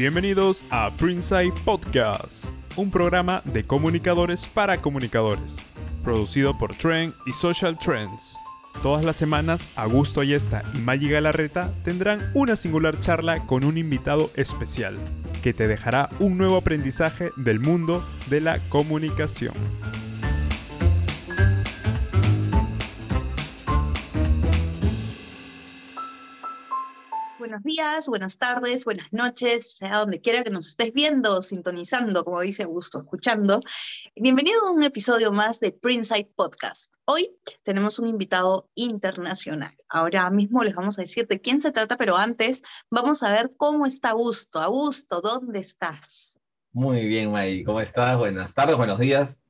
Bienvenidos a Printside Podcast, un programa de comunicadores para comunicadores, producido por Trend y Social Trends. Todas las semanas, Augusto Ayesta y Maggie Galarreta tendrán una singular charla con un invitado especial, que te dejará un nuevo aprendizaje del mundo de la comunicación. Buenos días, buenas tardes, buenas noches, sea donde quiera que nos estés viendo, sintonizando, como dice Augusto, escuchando. Bienvenido a un episodio más de Printside Podcast. Hoy tenemos un invitado internacional. Ahora mismo les vamos a decir de quién se trata, pero antes vamos a ver cómo está Augusto. Augusto, ¿dónde estás? Muy bien, May. ¿Cómo estás? Buenas tardes, buenos días,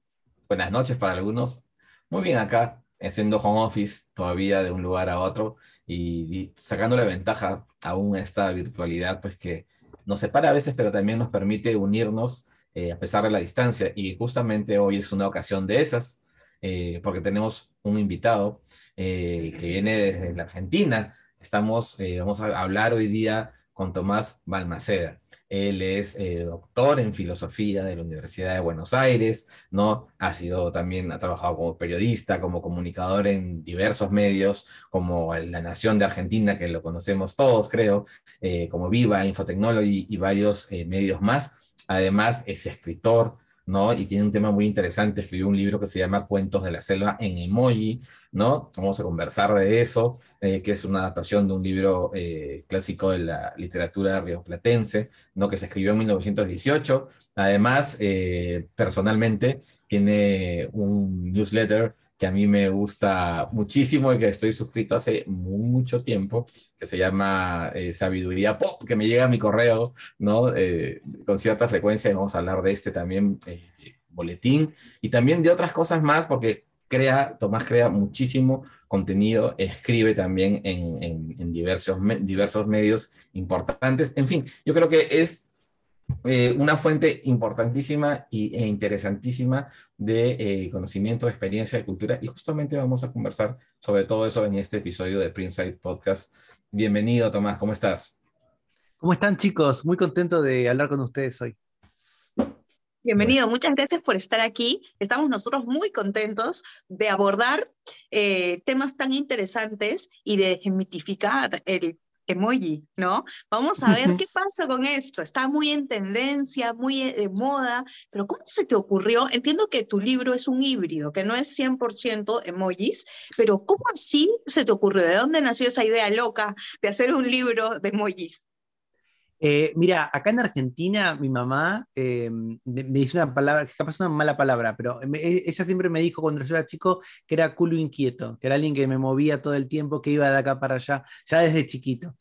buenas noches para algunos. Muy bien acá, haciendo home office todavía de un lugar a otro y, sacando la ventaja aún a esta virtualidad, pues que nos separa a veces, pero también nos permite unirnos eh, a pesar de la distancia. Y justamente hoy es una ocasión de esas, eh, porque tenemos un invitado eh, que viene desde la Argentina. Estamos, vamos a hablar hoy día con Tomás Balmaceda. Él es eh, doctor en filosofía de la Universidad de Buenos Aires, ¿no? Ha sido también, ha trabajado como periodista, como comunicador en diversos medios, como La Nación de Argentina, que lo conocemos todos, creo, eh, como Viva, Infotechnology y varios eh, medios más. Además, es escritor, ¿no? Y tiene un tema muy interesante, escribió un libro que se llama Cuentos de la Selva en emoji, ¿no? Vamos a conversar de eso, eh, que es una adaptación de un libro eh, clásico de la literatura rioplatense, ¿no? Que se escribió en 1918. Además, eh, personalmente, tiene un newsletter que a mí me gusta muchísimo y que estoy suscrito hace mucho tiempo, que se llama eh, Sabiduría Pop, que me llega a mi correo, ¿no? Eh, con cierta frecuencia y vamos a hablar de este también eh, boletín y también de otras cosas más, porque crea, Tomás crea muchísimo contenido, escribe también en, en diversos, diversos medios importantes. En fin, yo creo que es eh, una fuente importantísima y, e interesantísima de eh, conocimiento, de experiencia, de cultura, y justamente vamos a conversar sobre todo eso en este episodio de Printside Podcast. Bienvenido, Tomás, ¿cómo estás? ¿Cómo están, chicos? Muy contento de hablar con ustedes hoy. Bienvenido, muchas gracias por estar aquí. Estamos nosotros muy contentos de abordar eh, temas tan interesantes y de desmitificar el emoji, ¿no? Vamos a ver qué pasa con esto. Está muy en tendencia, muy eh, de moda, pero ¿cómo se te ocurrió? Entiendo que tu libro es un híbrido, que no es 100% emojis, pero ¿cómo así se te ocurrió? ¿De dónde nació esa idea loca de hacer un libro de emojis? Eh, mira, acá en Argentina mi mamá eh, me, dice una palabra, que capaz una mala palabra, pero e, ella siempre me dijo cuando yo era chico que era culo inquieto, que era alguien que me movía todo el tiempo, que iba de acá para allá, ya desde chiquito.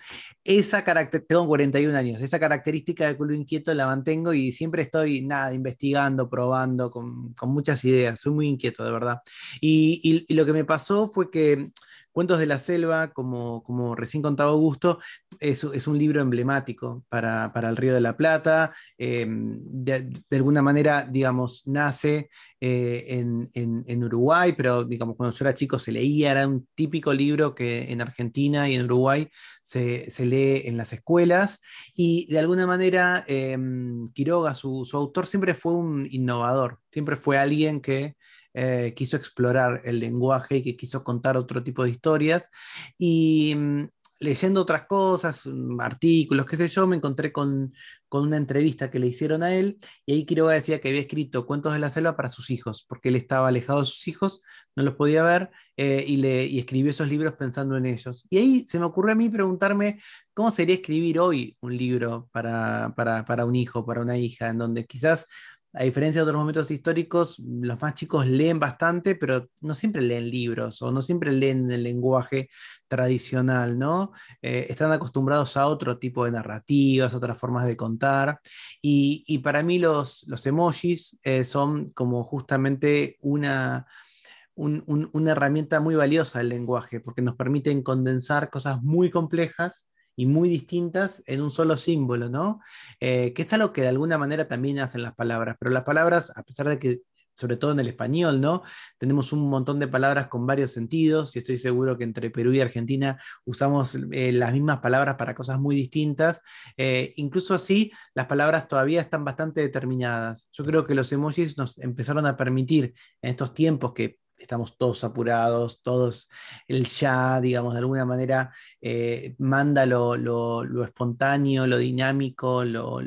Esa tengo 41 años, esa característica de culo inquieto la mantengo y siempre estoy, nada, investigando, probando, con, muchas ideas, soy muy inquieto, de verdad. y lo que me pasó fue que Cuentos de la Selva, como, recién contaba Augusto, es, es un libro emblemático para, el Río de la Plata. Em, de, alguna manera, digamos, nace eh, en, Uruguay, pero digamos, cuando yo era chico se leía, era un típico libro que en Argentina y en Uruguay se, lee en las escuelas. Y de alguna manera, em, Quiroga, su autor, siempre fue un innovador, siempre fue alguien que eh, quiso explorar el lenguaje y que quiso contar otro tipo de historias. Y mm, leyendo otras cosas, mm, artículos, qué sé yo, me encontré con, una entrevista que le hicieron a él y ahí Quiroga decía que había escrito cuentos de la selva para sus hijos, porque él estaba alejado de sus hijos, no los podía ver eh, y, le, escribió esos libros pensando en ellos. Y ahí se me ocurrió a mí preguntarme cómo sería escribir hoy un libro para, para, para un hijo, para una hija, en donde quizás a diferencia de otros momentos históricos, los más chicos leen bastante, pero no siempre leen libros o no siempre leen el lenguaje tradicional, ¿no? Eh, están acostumbrados a otro tipo de narrativas, otras formas de contar. Y, para mí los, emojis eh, son como justamente una, una herramienta muy valiosa del lenguaje, porque nos permiten condensar cosas muy complejas y muy distintas en un solo símbolo, ¿no? Eh, que es algo que de alguna manera también hacen las palabras, pero las palabras, a pesar de que sobre todo en el español, ¿no? Tenemos un montón de palabras con varios sentidos y estoy seguro que entre Perú y Argentina usamos eh, las mismas palabras para cosas muy distintas. Eh, incluso así, las palabras todavía están bastante determinadas. Yo creo que los emojis nos empezaron a permitir en estos tiempos que estamos todos apurados, todos el ya, digamos, de alguna manera eh, manda lo, espontáneo, lo dinámico, lo,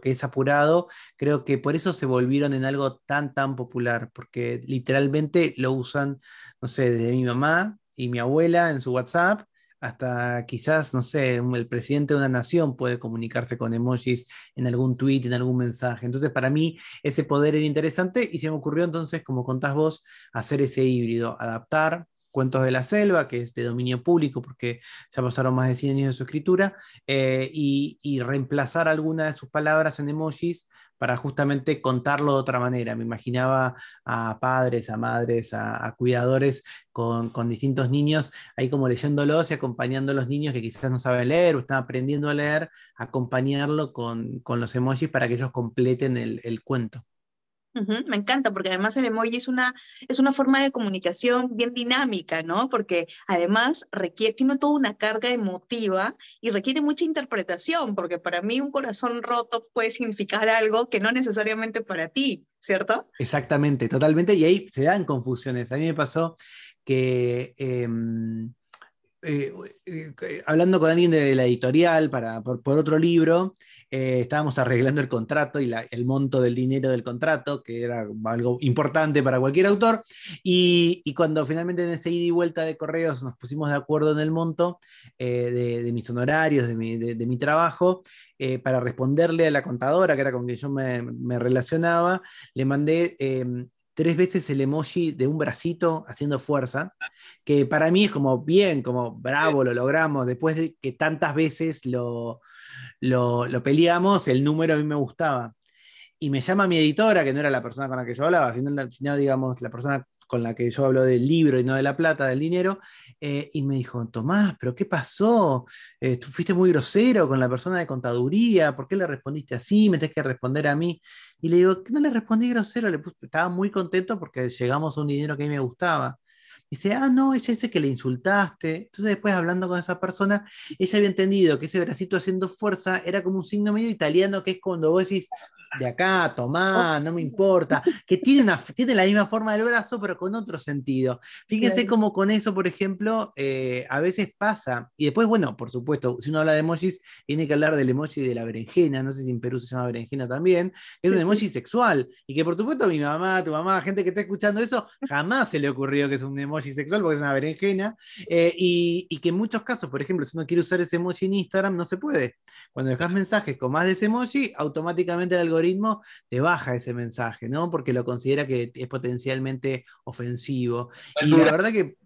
que es apurado. Creo que por eso se volvieron en algo tan, tan popular, porque literalmente lo usan, no sé, desde mi mamá y mi abuela en su WhatsApp hasta quizás, no sé, el presidente de una nación puede comunicarse con emojis en algún tweet, en algún mensaje. Entonces, para mí, ese poder era interesante y se me ocurrió entonces, como contás vos, hacer ese híbrido, adaptar Cuentos de la Selva, que es de dominio público porque ya pasaron más de 100 años de su escritura, eh, y, y, reemplazar alguna de sus palabras en emojis para justamente contarlo de otra manera. Me imaginaba a padres, a madres, a, cuidadores con, distintos niños, ahí como leyéndolos y acompañando a los niños que quizás no saben leer o están aprendiendo a leer, acompañarlo con, los emojis para que ellos completen el cuento me encanta, porque además el emoji es una, es una forma de comunicación bien dinámica, ¿no? Porque además requiere, tiene toda una carga emotiva y requiere mucha interpretación, porque para mí un corazón roto puede significar algo que no necesariamente para ti, ¿cierto? Exactamente, totalmente, y ahí se dan confusiones. A mí me pasó que... Em, eh, eh, hablando con alguien de la editorial para, por otro libro, eh, estábamos arreglando el contrato y el monto del dinero del contrato, que era algo importante para cualquier autor, y, cuando finalmente en ese ida y vuelta de correos nos pusimos de acuerdo en el monto eh, de, mis honorarios, de mi, trabajo, eh, para responderle a la contadora, que era con quien yo me, relacionaba, le mandé em, tres veces el emoji de un bracito haciendo fuerza, que para mí es como bien, como bravo, lo logramos, después de que tantas veces lo, lo, peleamos, el número a mí me gustaba. Y me llama mi editora, que no era la persona con la que yo hablaba, sino, digamos, la persona con la que yo hablo del libro y no de la plata, del dinero, eh, y me dijo, Tomás, pero ¿qué pasó? Eh, fuiste muy grosero con la persona de contaduría, ¿por qué le respondiste así? Me tenés que responder a mí. Y le digo, no le respondí grosero, le estaba muy contento porque llegamos a un dinero que a mí me gustaba dice, ah, no, ella dice que le insultaste. Entonces después hablando con esa persona, ella había entendido que ese bracito haciendo fuerza era como un signo medio italiano, que es cuando vos decís, de acá, tomá, no me importa, que tiene, una, tiene la misma forma del brazo, pero con otro sentido. Fíjense cómo con eso, por ejemplo, eh, a veces pasa. Y después, bueno, por supuesto, si uno habla de emojis, tiene que hablar del emoji de la berenjena, no sé si en Perú se llama berenjena también, es un emoji sexual. Y que por supuesto mi mamá, tu mamá, gente que está escuchando eso, jamás se le ocurrió que es un emoji sexual porque es una berenjena. Eh, y, y, que en muchos casos, por ejemplo, si uno quiere usar ese emoji en Instagram, no se puede. Cuando dejas mensajes con más de ese emoji, automáticamente el algoritmo algoritmo te baja ese mensaje, ¿no? Porque lo considera que es potencialmente ofensivo. y la verdad que,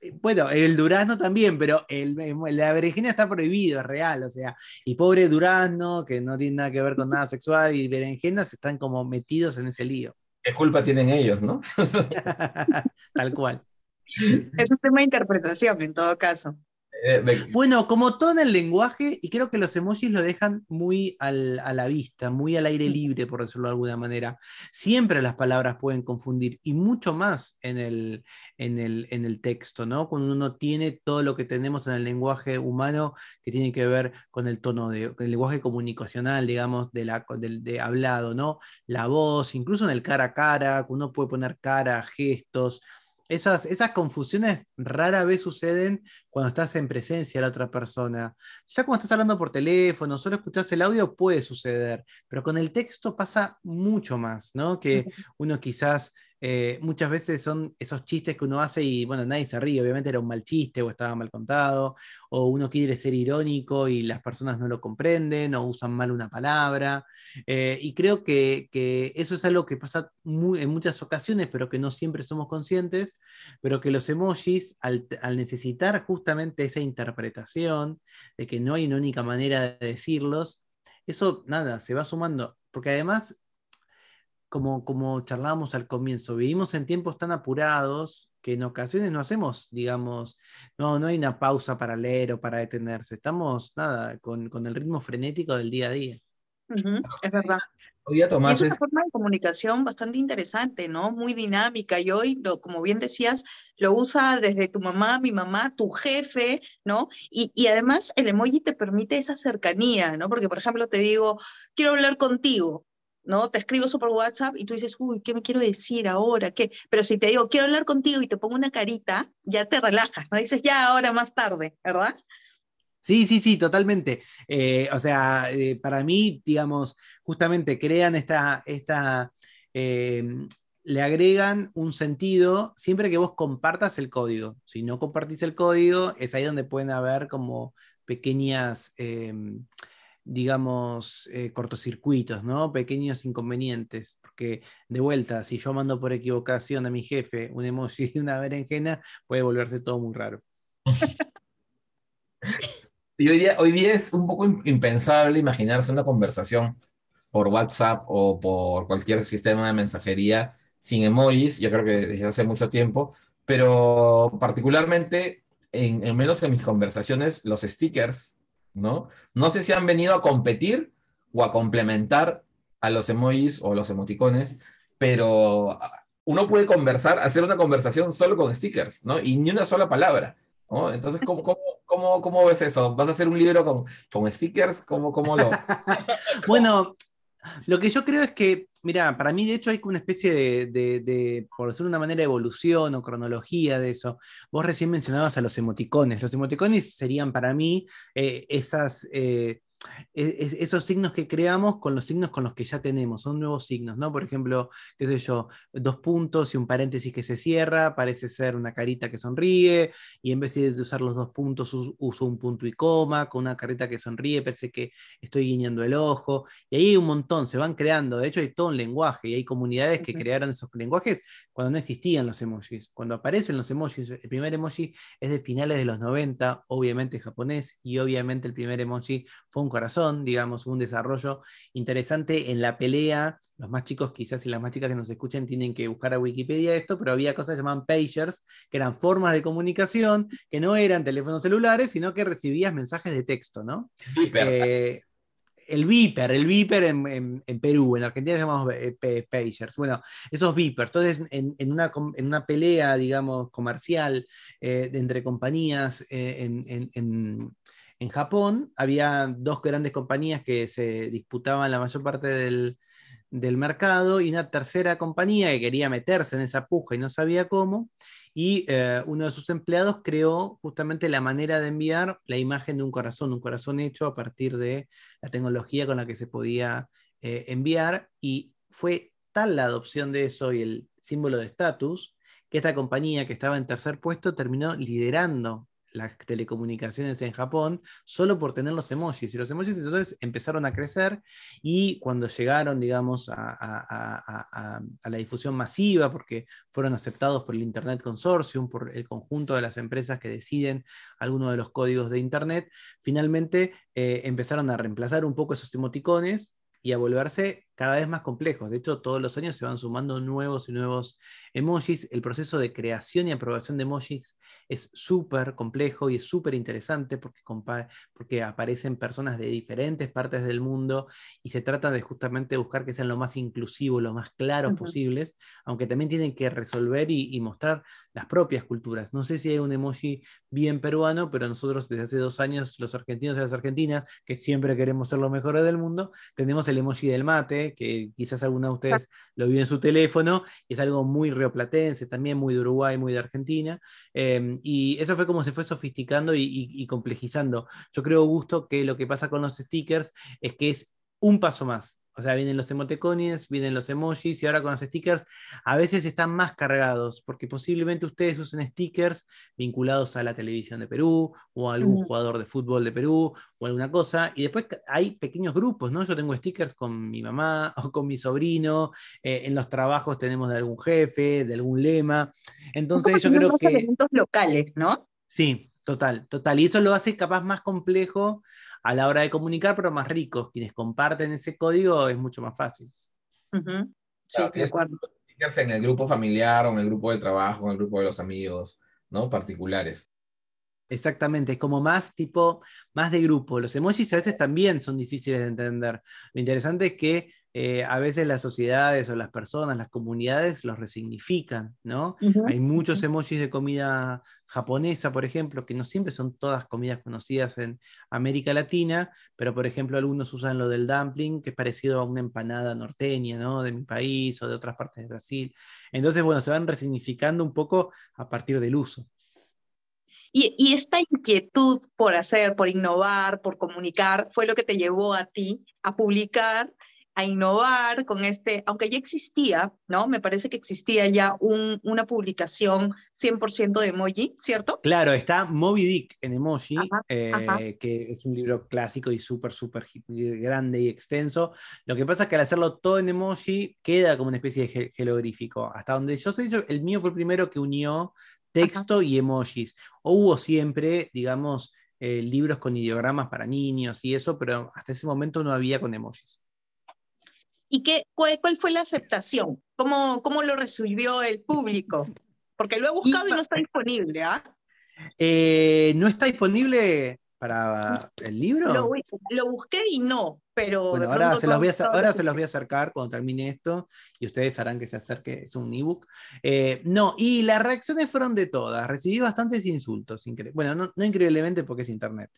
eh, bueno, el durazno también, pero el, la berenjena está prohibido, es real, o sea, y pobre durazno, que no tiene nada que ver con nada sexual, y berenjenas están como metidos en ese lío. ¿Qué culpa tienen ellos, no? Tal cual. Es un tema de interpretación en todo caso. Eh, bueno, como todo en el lenguaje, y creo que los emojis lo dejan muy a la vista, muy al aire libre, por decirlo de alguna manera. Siempre las palabras pueden confundir, y mucho más en el, en el, texto, ¿no? Cuando uno tiene todo lo que tenemos en el lenguaje humano que tiene que ver con el tono de, el lenguaje comunicacional, digamos, de, la, de hablado, ¿no? La voz, incluso en el cara a cara, uno puede poner cara, gestos esas, esas confusiones rara vez suceden cuando estás en presencia de la otra persona. Ya cuando estás hablando por teléfono, solo escuchas el audio, puede suceder, pero con el texto pasa mucho más, ¿no? Que uno quizás eh, muchas veces son esos chistes que uno hace y, bueno, nadie se ríe, obviamente era un mal chiste o estaba mal contado, o uno quiere ser irónico y las personas no lo comprenden o usan mal una palabra. Eh, y creo que, eso es algo que pasa en muchas ocasiones, pero que no siempre somos conscientes, pero que los emojis, al, al necesitar justamente esa interpretación de que no hay una única manera de decirlos, eso nada, se va sumando, porque además como, como charlábamos al comienzo, vivimos en tiempos tan apurados que en ocasiones no hacemos, digamos, no, no hay una pausa para leer o para detenerse. Estamos, nada, con, el ritmo frenético del día a día. es verdad. Hoy día Tomás es una forma de comunicación bastante interesante, ¿no? Muy dinámica. Y hoy, lo, como bien decías, lo usa desde tu mamá, mi mamá, tu jefe, ¿no? Y, y, además el emoji te permite esa cercanía, ¿no? Porque, por ejemplo, te digo, quiero hablar contigo, ¿no? Te escribo eso por WhatsApp y tú dices, uy, ¿qué me quiero decir ahora? ¿Qué? Pero si te digo, quiero hablar contigo y te pongo una carita, ya te relajas, ¿no? Dices, ya, ahora más tarde, ¿verdad? Sí, sí, sí, totalmente. Eh, o sea, eh, para mí, digamos, justamente crean esta, esta em, le agregan un sentido siempre que vos compartas el código. Si no compartís el código, es ahí donde pueden haber como pequeñas, em, digamos, eh, cortocircuitos, ¿no? Pequeños inconvenientes. Porque de vuelta, si yo mando por equivocación a mi jefe un emoji de una berenjena, puede volverse todo muy raro. Y hoy día, hoy día es un poco impensable imaginarse una conversación por WhatsApp o por cualquier sistema de mensajería sin emojis, yo creo que desde hace mucho tiempo, pero particularmente, en, en menos que mis conversaciones, los stickers, ¿no? No sé si han venido a competir o a complementar a los emojis o los emoticones, pero uno puede conversar, hacer una conversación solo con stickers, ¿no? Y ni una sola palabra. ¿no? Entonces, ¿cómo, cómo, cómo, cómo ves eso? ¿Vas a hacer un libro con, con stickers? ¿Cómo, cómo lo...? bueno, lo que yo creo es que, mira, para mí de hecho hay una especie de, por decirlo de una manera, evolución o cronología de eso. Vos recién mencionabas a los emoticones. Los emoticones serían para mí eh, esas... Eh, esos signos que creamos con los signos con los que ya tenemos, son nuevos signos, ¿no? Por ejemplo, qué sé yo, dos puntos y un paréntesis que se cierra, parece ser una carita que sonríe, y en vez de usar los dos puntos uso un punto y coma, con una carita que sonríe, parece que estoy guiñando el ojo, y ahí hay un montón, se van creando, de hecho hay todo un lenguaje, y hay comunidades que crearon esos lenguajes cuando no existían los emojis. Cuando aparecen los emojis, el primer emoji es de finales de los 90, obviamente japonés, y obviamente el primer emoji fue un corazón, digamos, un desarrollo interesante en la pelea. Los más chicos, quizás y las más chicas que nos escuchen, tienen que buscar a Wikipedia esto, pero había cosas que llamaban pagers, que eran formas de comunicación, que no eran teléfonos celulares, sino que recibías mensajes de texto, ¿no? Eh, el Viper, el Viper en, en, Perú, en Argentina llamamos eh, Pagers. Bueno, esos Vipers. Entonces, en, en, una, en una pelea, digamos, comercial eh, entre compañías eh, en, en Japón había dos grandes compañías que se disputaban la mayor parte del, mercado y una tercera compañía que quería meterse en esa puja y no sabía cómo. Y eh, uno de sus empleados creó justamente la manera de enviar la imagen de un corazón, un corazón hecho a partir de la tecnología con la que se podía eh, enviar. Y fue tal la adopción de eso y el símbolo de estatus que esta compañía que estaba en tercer puesto terminó liderando las telecomunicaciones en Japón solo por tener los emojis. Y los emojis entonces empezaron a crecer y cuando llegaron, digamos, a, la difusión masiva, porque fueron aceptados por el Internet Consortium, por el conjunto de las empresas que deciden algunos de los códigos de Internet, finalmente eh, empezaron a reemplazar un poco esos emoticones y a volverse cada vez más complejos. De hecho, todos los años se van sumando nuevos y nuevos emojis. El proceso de creación y aprobación de emojis es súper complejo y es súper interesante porque, porque aparecen personas de diferentes partes del mundo y se trata de justamente buscar que sean lo más inclusivos, lo más claros posibles, aunque también tienen que resolver y, mostrar las propias culturas. No sé si hay un emoji bien peruano, pero nosotros desde hace dos años, los argentinos y las argentinas, que siempre queremos ser los mejores del mundo, tenemos el emoji del mate, que quizás algunos de ustedes lo vio en su teléfono, y es algo muy rioplatense, también muy de Uruguay, muy de Argentina, em, y eso fue como se fue sofisticando y, complejizando. Yo creo, Gusto, que lo que pasa con los stickers es que es un paso más. O sea, vienen los emoticones, vienen los emojis y ahora con los stickers a veces están más cargados porque posiblemente ustedes usen stickers vinculados a la televisión de Perú o a algún jugador de fútbol de Perú o alguna cosa. Y después hay pequeños grupos, ¿no? Yo tengo stickers con mi mamá o con mi sobrino. Eh, en los trabajos tenemos de algún jefe, de algún lema. Entonces yo creo que... elementos locales, ¿no? Sí, total, total. Y eso lo hace capaz más complejo a la hora de comunicar, pero más ricos. Quienes comparten ese código es mucho más fácil. Sí, de acuerdo. En el grupo familiar o en el grupo de trabajo, en el grupo de los amigos, ¿no? Particulares. Exactamente, es como más tipo, más de grupo. Los emojis a veces también son difíciles de entender. Lo interesante es que eh, a veces las sociedades o las personas, las comunidades los resignifican, ¿no? Hay muchos emojis de comida japonesa, por ejemplo, que no siempre son todas comidas conocidas en América Latina, pero por ejemplo algunos usan lo del dumpling, que es parecido a una empanada norteña, ¿no? De mi país o de otras partes de Brasil. Entonces, bueno, se van resignificando un poco a partir del uso. Y, y, esta inquietud por hacer, por innovar, por comunicar, fue lo que te llevó a ti a publicar a innovar con este, aunque ya existía, ¿no? Me parece que existía ya un, una publicación 100% de emoji, ¿cierto? Claro, está Moby Dick en emoji, eh, que es un libro clásico y súper, súper grande y extenso. Lo que pasa es que al hacerlo todo en emoji queda como una especie de jeroglífico. Hasta donde yo sé, el mío fue el primero que unió texto y emojis. O hubo siempre, digamos, eh, libros con ideogramas para niños y eso, pero hasta ese momento no había con emojis. ¿Y qué, cuál, fue la aceptación? ¿Cómo, ¿Cómo lo recibió el público? Porque lo he buscado y, no está disponible, ¿ah? Eh, ¿No está disponible para el libro? lo busqué y no, pero ahora, se los voy a, ahora se los voy a acercar cuando termine esto y ustedes harán que se acerque, es un ebook. Eh, no, y las reacciones fueron de todas. Recibí bastantes insultos, bueno, no, increíblemente porque es internet.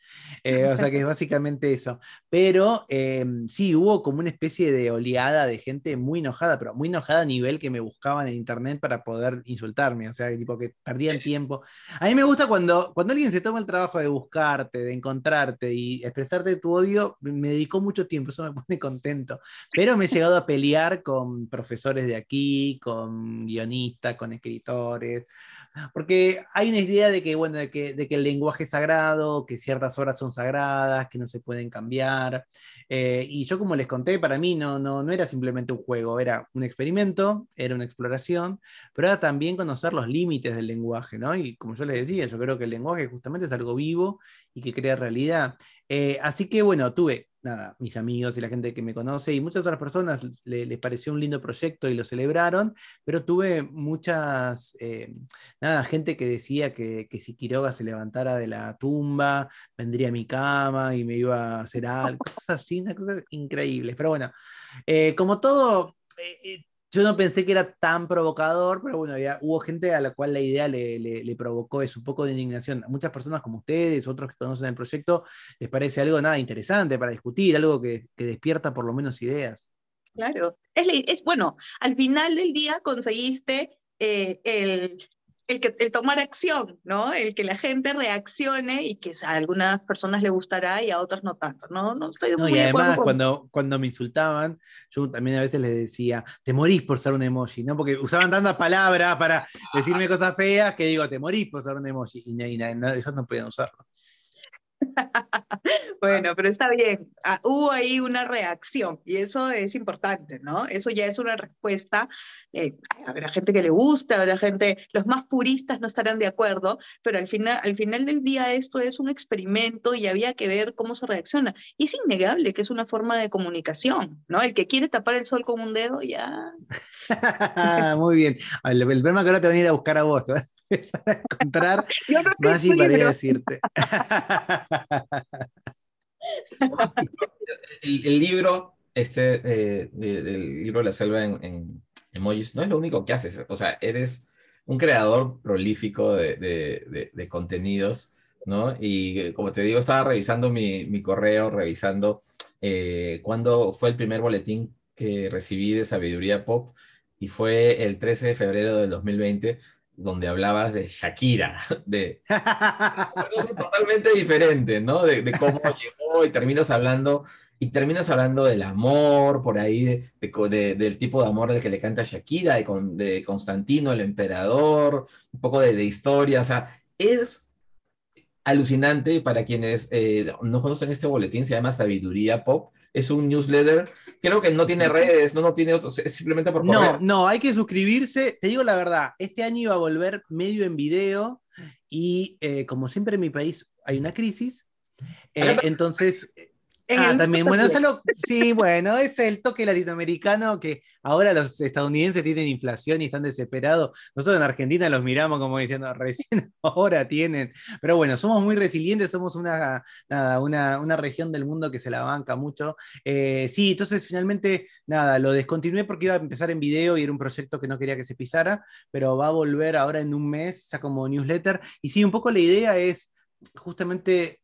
Eh, o sea que es básicamente eso. Pero em, sí, hubo como una especie de oleada de gente muy enojada, pero muy enojada a nivel que me buscaban en internet para poder insultarme. O sea, tipo que perdían tiempo. A mí me gusta cuando, cuando alguien se toma el trabajo de buscarte, de encontrarte y expresarte tu odio, me dedicó mucho tiempo, eso me pone contento. Pero me he llegado a pelear con profesores de aquí, con guionistas, con escritores, porque hay una idea de que, bueno, de que, de que el lenguaje es sagrado, que ciertas horas son sagradas, que no se pueden cambiar. Eh, y yo, como les conté, para mí no, no, no era simplemente un juego, era un experimento, era una exploración, pero era también conocer los límites del lenguaje, ¿no? Y como yo les decía, yo creo que el lenguaje justamente es algo vivo y que crea realidad. Eh, así que bueno, tuve nada, mis amigos y la gente que me conoce y muchas otras personas les pareció un lindo proyecto y lo celebraron, pero tuve muchas, eh, nada, gente que decía que, que, si Quiroga se levantara de la tumba, vendría a mi cama y me iba a hacer algo, cosas así, cosas increíbles. Pero bueno, eh, como todo, yo no pensé que era tan provocador, pero bueno, hubo gente a la cual la idea le, provocó es un poco de indignación. A muchas personas como ustedes, otros que conocen el proyecto, les parece algo nada interesante para discutir, algo que, despierta por lo menos ideas. Claro, es, es bueno, al final del día conseguiste eh, el, el, que, el tomar acción, ¿no? El que la gente reaccione y que a algunas personas le gustará y a otras no tanto, ¿no? No estoy muy Y además, cuando, cuando me insultaban, yo también a veces les decía, te morís por ser un emoji, ¿no? Porque usaban tantas palabras para decirme cosas feas que digo, te morís por ser un emoji, y, y, ellos no podían usarlo. bueno, pero está bien. Ah, hubo ahí una reacción y eso es importante, ¿no? Eso ya es una respuesta. Eh, habrá gente que le gusta, habrá gente, los más puristas no estarán de acuerdo, pero al final, al final del día esto es un experimento y había que ver cómo se reacciona. Y es innegable que es una forma de comunicación, ¿no? El que quiere tapar el sol con un dedo ya. Muy bien. El, problema que ahora te van a ir a buscar a vos. ¿no? a encontrar más y para decirte. el, libro, este, eh, del libro La Selva en, emojis, no es lo único que haces. O sea, eres un creador prolífico de, contenidos, ¿no? Y como te digo, estaba revisando mi, correo, revisando eh, cuándo fue el primer boletín que recibí de Sabiduría Pop y fue el 13 de febrero del 2020 donde hablabas de Shakira, de totalmente diferente, ¿no? De, cómo llegó y terminas hablando, y terminas hablando del amor, por ahí, de, del tipo de amor del que le canta Shakira, de, de Constantino, el emperador, un poco de, historia, o sea, es alucinante para quienes eh, no conocen este boletín, se llama Sabiduría Pop, es un newsletter. Creo que no tiene redes, no, no tiene otros, es simplemente por correo. No, no, hay que suscribirse. Te digo la verdad, este año iba a volver medio en video y eh, como siempre en mi país hay una crisis, eh, entonces En ah, también, bueno, eso también. lo- sí, bueno, es el toque latinoamericano que ahora los estadounidenses tienen inflación y están desesperados. Nosotros en Argentina los miramos como diciendo, recién ahora tienen. Pero bueno, somos muy resilientes, somos una, nada, una, una región del mundo que se la banca mucho. Eh, sí, entonces finalmente, nada, lo descontinué porque iba a empezar en video y era un proyecto que no quería que se pisara, pero va a volver ahora en un mes, ya como newsletter. Y sí, un poco la idea es justamente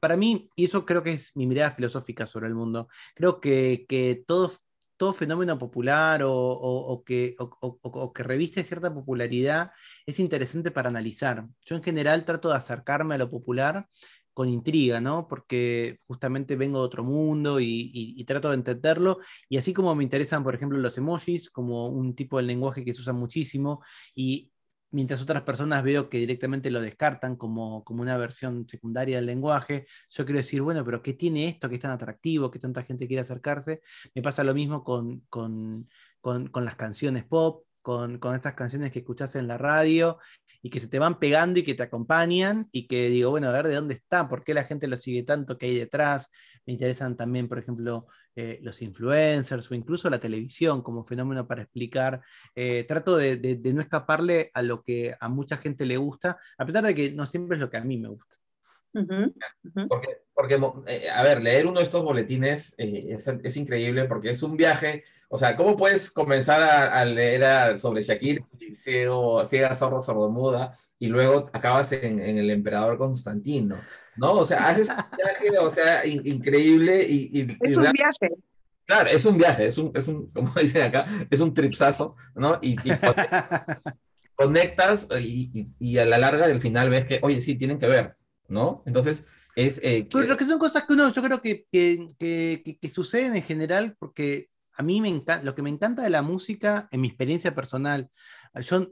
para mí, y eso creo que es mi mirada filosófica sobre el mundo, creo que, que todo, todo fenómeno popular o, o- o que, o- que reviste cierta popularidad es interesante para analizar. Yo en general trato de acercarme a lo popular con intriga, ¿no? Porque justamente vengo de otro mundo y, y- y trato de entenderlo. Y así como me interesan, por ejemplo, los emojis, como un tipo de lenguaje que se usa muchísimo, y mientras otras personas veo que directamente lo descartan como, como una versión secundaria del lenguaje, yo quiero decir, bueno, pero ¿qué tiene esto que es tan atractivo, que tanta gente quiere acercarse? Me pasa lo mismo con, con, con- con las canciones pop, con, con estas canciones que escuchas en la radio y que se te van pegando y que te acompañan y que digo, bueno, a ver de dónde está, por qué la gente lo sigue tanto, qué hay detrás. Me interesan también, por ejemplo, eh, los influencers o incluso la televisión como fenómeno para explicar eh, trato de, de- de no escaparle a lo que a mucha gente le gusta, a pesar de que no siempre es lo que a mí me gusta. Porque, porque eh, a ver, leer uno de estos boletines eh, es, es increíble porque es un viaje. O sea, ¿cómo puedes comenzar a, a leer a- sobre Shakir, ciego, ciega, sorda, sordomuda, y luego acabas en, en el emperador Constantino? ¿No? O sea, haces un viaje, o sea, in- increíble y, y- y Es un viaje. claro, es un viaje, es un, es un, como dicen acá, es un tripsazo, ¿no? Y, y conectas y, y- y a la larga del final ves que, oye, sí, tienen que ver, ¿no? Entonces, es... eh, que- Pero lo que son cosas que uno, yo creo que, que, que- que- que suceden en general porque a mí me encanta, lo que me encanta de la música, en mi experiencia personal, yo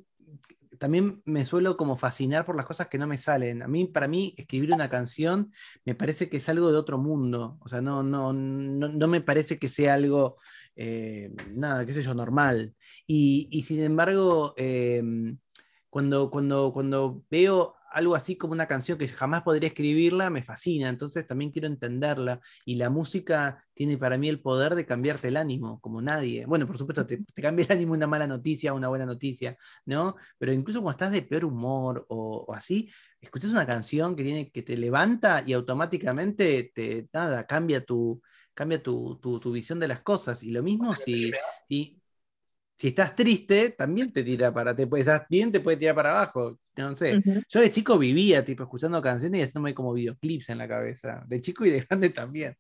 también me suelo como fascinar por las cosas que no me salen. A mí, para mí, escribir una canción me parece que es algo de otro mundo. O sea, no, no, no, no me parece que sea algo, eh, nada, qué sé yo, normal. Y, y sin embargo, eh, cuando, cuando, cuando veo algo así como una canción que jamás podría escribirla, me fascina, entonces también quiero entenderla. Y la música tiene para mí el poder de cambiarte el ánimo, como nadie. Bueno, por supuesto, te, te cambia el ánimo una mala noticia, una buena noticia, ¿no? Pero incluso cuando estás de peor humor o, o así, escuchas una canción que, tiene, que te levanta y automáticamente te, nada, cambia tu, cambia tu, tu, tu visión de las cosas. Y lo mismo si, si, si estás triste, también te tira para, te estás bien, te puede tirar para abajo. No sé. Ujú. Yo de chico vivía, tipo, escuchando canciones y haciéndome como videoclips en la cabeza. De chico y de grande también.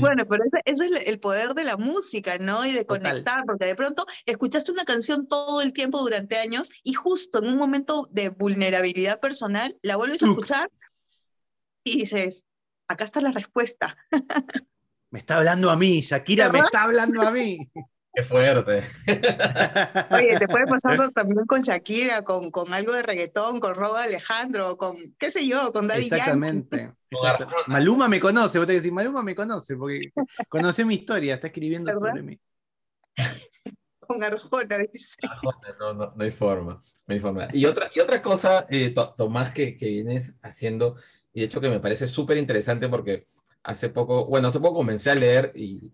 Bueno, pero ese, ese es el- poder de la música, ¿no? Y de Total. conectar, porque de pronto escuchaste una canción todo el tiempo durante años y justo en un momento de vulnerabilidad personal la vuelves a escuchar y dices, acá está la respuesta. Me está hablando a mí, Shakira me está hablando a mí. Qué fuerte. Oye, te puede pasar también con Shakira, con, con algo de reggaetón, con Robo Alejandro, con qué sé yo, con Daddy. Exactamente. Exacto. Arjona. Maluma me conoce, vos tenés que decir, Maluma me conoce, porque conoce mi historia, está escribiendo ¿Verdad? sobre mí. Con Arjona, dice. No, no, no hay forma. No hay forma. Y otra, y otra cosa, eh, To- Tomás, que, que vienes haciendo, y de hecho que me parece súper interesante porque hace poco, bueno, hace poco comencé a leer y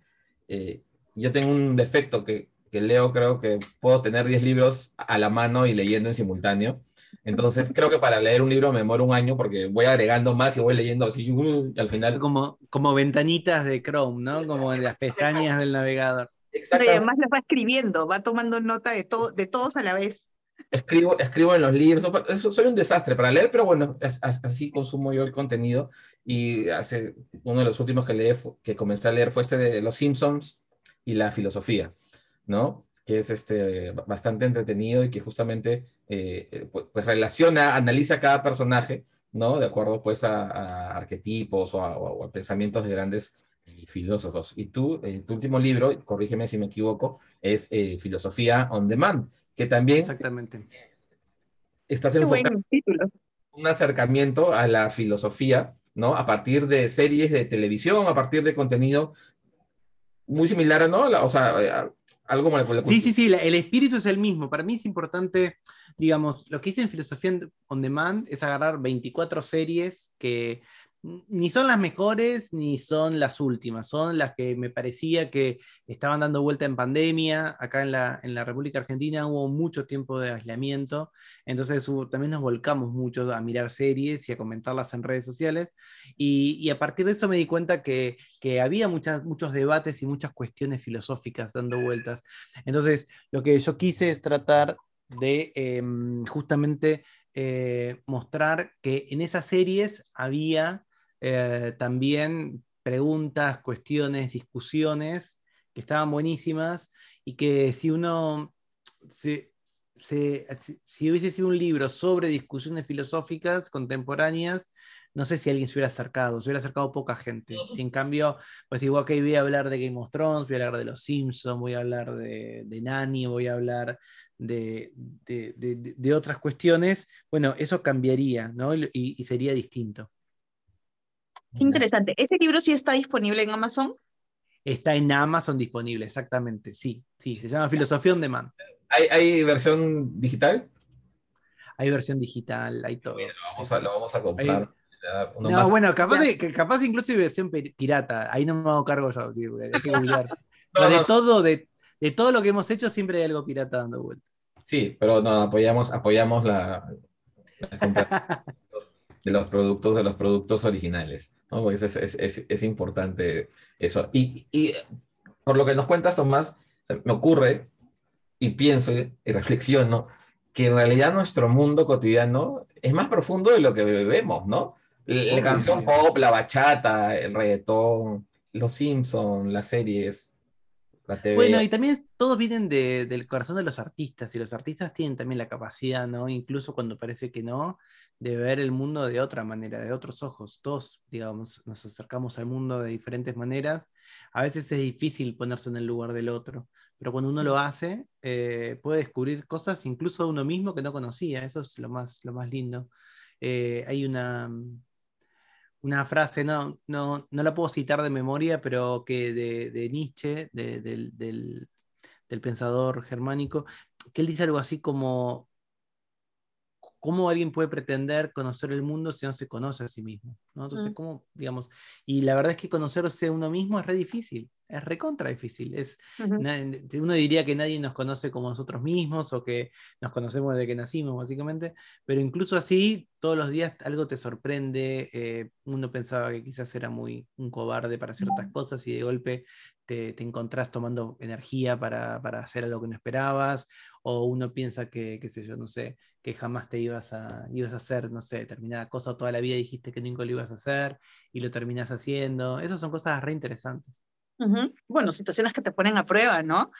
eh, yo tengo un defecto que, que leo, creo que puedo tener 10 libros a la mano y leyendo en simultáneo. Entonces, creo que para leer un libro me demoro un año porque voy agregando más y voy leyendo así, uh, y al final... Como, como ventanitas de Chrome, ¿no? Como en las pestañas del navegador. No, y además las va escribiendo, va tomando nota de, todo de todos a la vez. Escribo, escribo en los libros, soy un desastre para leer, pero bueno, así consumo yo el contenido. Y hace uno de los últimos que, leí, que comencé a leer fue este de Los Simpsons y la filosofía, ¿no? Que es este, bastante entretenido y que justamente eh, eh, pues, pues relaciona, analiza cada personaje, ¿no? De acuerdo pues a, a arquetipos o a, o a pensamientos de grandes eh, filósofos. Y tú, eh, tu último libro, corrígeme si me equivoco, es eh, Filosofía on Demand, que también Exactamente. estás Qué enfocando título. un acercamiento a la filosofía, ¿no? A partir de series de televisión, a partir de contenido muy similar, ¿no? La- o sea, a- algo como la Sí, sí, sí, la- el espíritu es el mismo. Para mí es importante, digamos, lo que hice en Filosofía on Demand es agarrar 24 series que ni son las mejores ni son las últimas, son las que me parecía que estaban dando vuelta en pandemia. Acá en la, en la República Argentina hubo mucho tiempo de aislamiento, entonces también nos volcamos mucho a mirar series y a comentarlas en redes sociales. Y, a partir de eso me di cuenta que, que había muchas, muchos debates y muchas cuestiones filosóficas dando vueltas. Entonces, lo que yo quise es tratar de em, justamente eh, mostrar que en esas series había eh, también preguntas, cuestiones, discusiones que estaban buenísimas y que si uno, si, si, hubiese sido un libro sobre discusiones filosóficas contemporáneas, no sé si alguien se hubiera acercado, se hubiera acercado poca gente. Si en cambio, pues igual que voy a hablar de Game of Thrones, voy a hablar de Los Simpsons, voy a hablar de, de Nani, voy a hablar de, de, otras cuestiones, bueno, eso cambiaría, ¿no? y sería distinto. Qué interesante. ¿Ese libro sí está disponible en Amazon? Está en Amazon disponible, exactamente. Sí, sí. Se llama Filosofía on Demand. ¿Hay, versión digital? Hay versión digital, hay todo. lo, vamos a, comprar. no, bueno, capaz, capaz incluso hay versión pirata. Ahí no me hago cargo yo. de todo, de, todo lo que hemos hecho, siempre hay algo pirata dando vueltas. Sí, pero no, apoyamos, apoyamos la, la de los productos, de los productos originales. ¿no? es, es, es, es, importante eso. Y, y, por lo que nos cuentas, Tomás, me ocurre y pienso y reflexiono que en realidad nuestro mundo cotidiano es más profundo de lo que vemos, ¿no? La, canción pop, la bachata, el reggaetón, los Simpsons, las series, bueno, y también todos vienen del corazón de los artistas, y los artistas tienen también la capacidad, ¿no? Incluso cuando parece que no, de ver el mundo de otra manera, de otros ojos. Todos, digamos, nos acercamos al mundo de diferentes maneras. A veces es difícil ponerse en el lugar del otro, pero cuando uno lo hace, eh, puede descubrir cosas incluso de uno mismo que no conocía. Eso es lo más, lo más lindo. Eh, hay una, una frase, no, no, no la puedo citar de memoria, pero que de, Nietzsche, del, del, pensador germánico, que él dice algo así como, ¿cómo alguien puede pretender conocer el mundo si no se conoce a sí mismo? ¿no? Entonces, mm. ¿cómo, digamos? Y la verdad es que conocerse a uno mismo es re difícil es recontra difícil. Es, Uno diría que nadie nos conoce como nosotros mismos o que nos conocemos desde que nacimos, básicamente, pero incluso así, todos los días algo te sorprende. Eh, uno pensaba que quizás era muy un cobarde para ciertas cosas y de golpe te, te encontrás tomando energía para, para, hacer algo que no esperabas, o uno piensa que, qué sé yo, no sé, que jamás te ibas a, ibas a hacer, no sé, determinada cosa, toda la vida dijiste que nunca lo ibas a hacer y lo terminas haciendo. Esas son cosas re interesantes. Bueno, situaciones que te ponen a prueba, ¿no?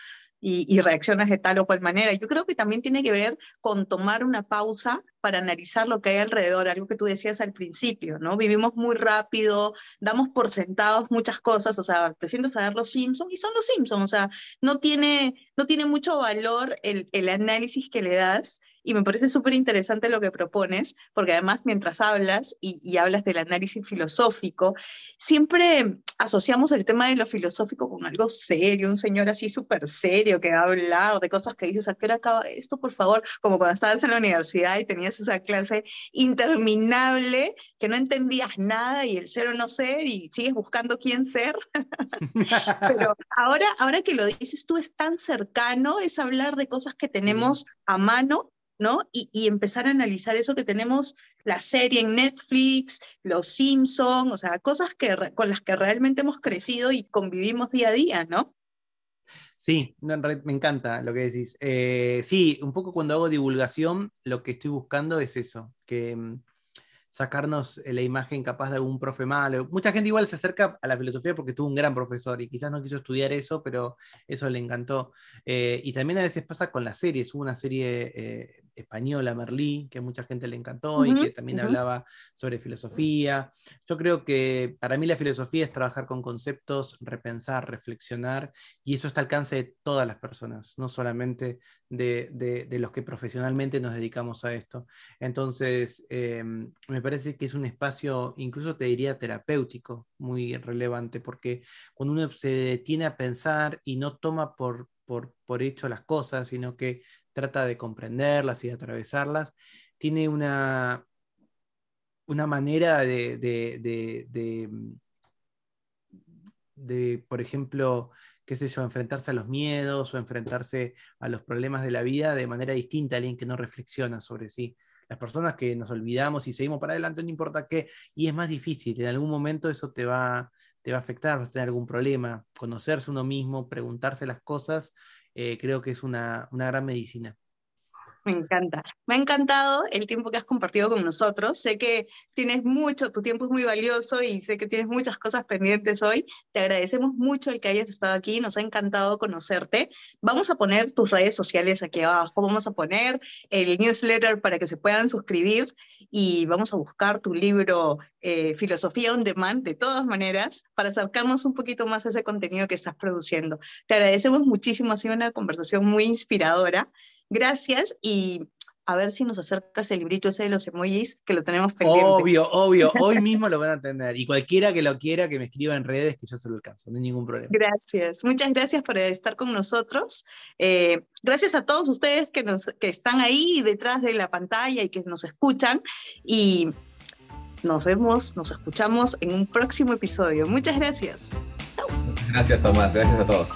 Y, reaccionas de tal o cual manera. Yo creo que también tiene que ver con tomar una pausa para analizar lo que hay alrededor, algo que tú decías al principio, ¿no? Vivimos muy rápido, damos por sentados muchas cosas, o sea, te sientes a ver los Simpsons y son los Simpsons, o sea, no tiene, no tiene mucho valor el, el análisis que le das y me parece súper interesante lo que propones, porque además mientras hablas y, hablas del análisis filosófico, siempre asociamos el tema de lo filosófico con algo serio, un señor así súper serio que va a hablar de cosas que dices, ¿a qué hora acaba esto, por favor? Como cuando estabas en la universidad y tenías esa clase interminable que no entendías nada y el ser o no ser y sigues buscando quién ser. Pero ahora, ahora que lo dices tú es tan cercano, es hablar de cosas que tenemos a mano ¿no? Y, empezar a analizar eso que tenemos, la serie en Netflix, Los Simpsons, o sea, cosas que, con las que realmente hemos crecido y convivimos día a día, ¿no? Sí, me encanta lo que decís. Eh, sí, un poco cuando hago divulgación, lo que estoy buscando es eso, que mm, sacarnos la imagen capaz de algún profe malo. Mucha gente igual se acerca a la filosofía porque tuvo un gran profesor y quizás no quiso estudiar eso, pero eso le encantó. Eh, y también a veces pasa con las series. Hubo una serie eh, española, Merlí, que a mucha gente le encantó y que también hablaba sobre filosofía. Yo creo que para mí la filosofía es trabajar con conceptos, repensar, reflexionar, y eso está al alcance de todas las personas, no solamente de, los que profesionalmente nos dedicamos a esto. Entonces, em, me parece que es un espacio, incluso te diría terapéutico, muy relevante, porque cuando uno se detiene a pensar y no toma por, por, por hecho las cosas, sino que trata de comprenderlas y de atravesarlas, tiene una, una manera de, de, de, por ejemplo, qué sé yo, enfrentarse a los miedos o enfrentarse a los problemas de la vida de manera distinta a alguien que no reflexiona sobre sí. Las personas que nos olvidamos y seguimos para adelante, no importa qué, y es más difícil, en algún momento eso te va, te va a afectar, vas a tener algún problema. Conocerse uno mismo, preguntarse las cosas, eh, creo que es una, una gran medicina. Me encanta. Me ha encantado el tiempo que has compartido con nosotros. Sé que tienes mucho, tu tiempo es muy valioso y sé que tienes muchas cosas pendientes hoy. Te agradecemos mucho el que hayas estado aquí. Nos ha encantado conocerte. Vamos a poner tus redes sociales aquí abajo. Vamos a poner el newsletter para que se puedan suscribir y vamos a buscar tu libro eh, Filosofía on Demand de todas maneras para acercarnos un poquito más a ese contenido que estás produciendo. Te agradecemos muchísimo. Ha sido una conversación muy inspiradora. Gracias y a ver si nos acercas el librito ese de los emojis que lo tenemos pendiente. Obvio, obvio. Hoy mismo lo van a tener. Y cualquiera que lo quiera, que me escriba en redes, que yo se lo alcanzo. No hay ningún problema. Gracias. Muchas gracias por estar con nosotros. Eh, gracias a todos ustedes que, nos, que están ahí detrás de la pantalla y que nos escuchan. Y nos vemos, nos escuchamos en un próximo episodio. Muchas gracias. Gracias, Tomás. Gracias a todos.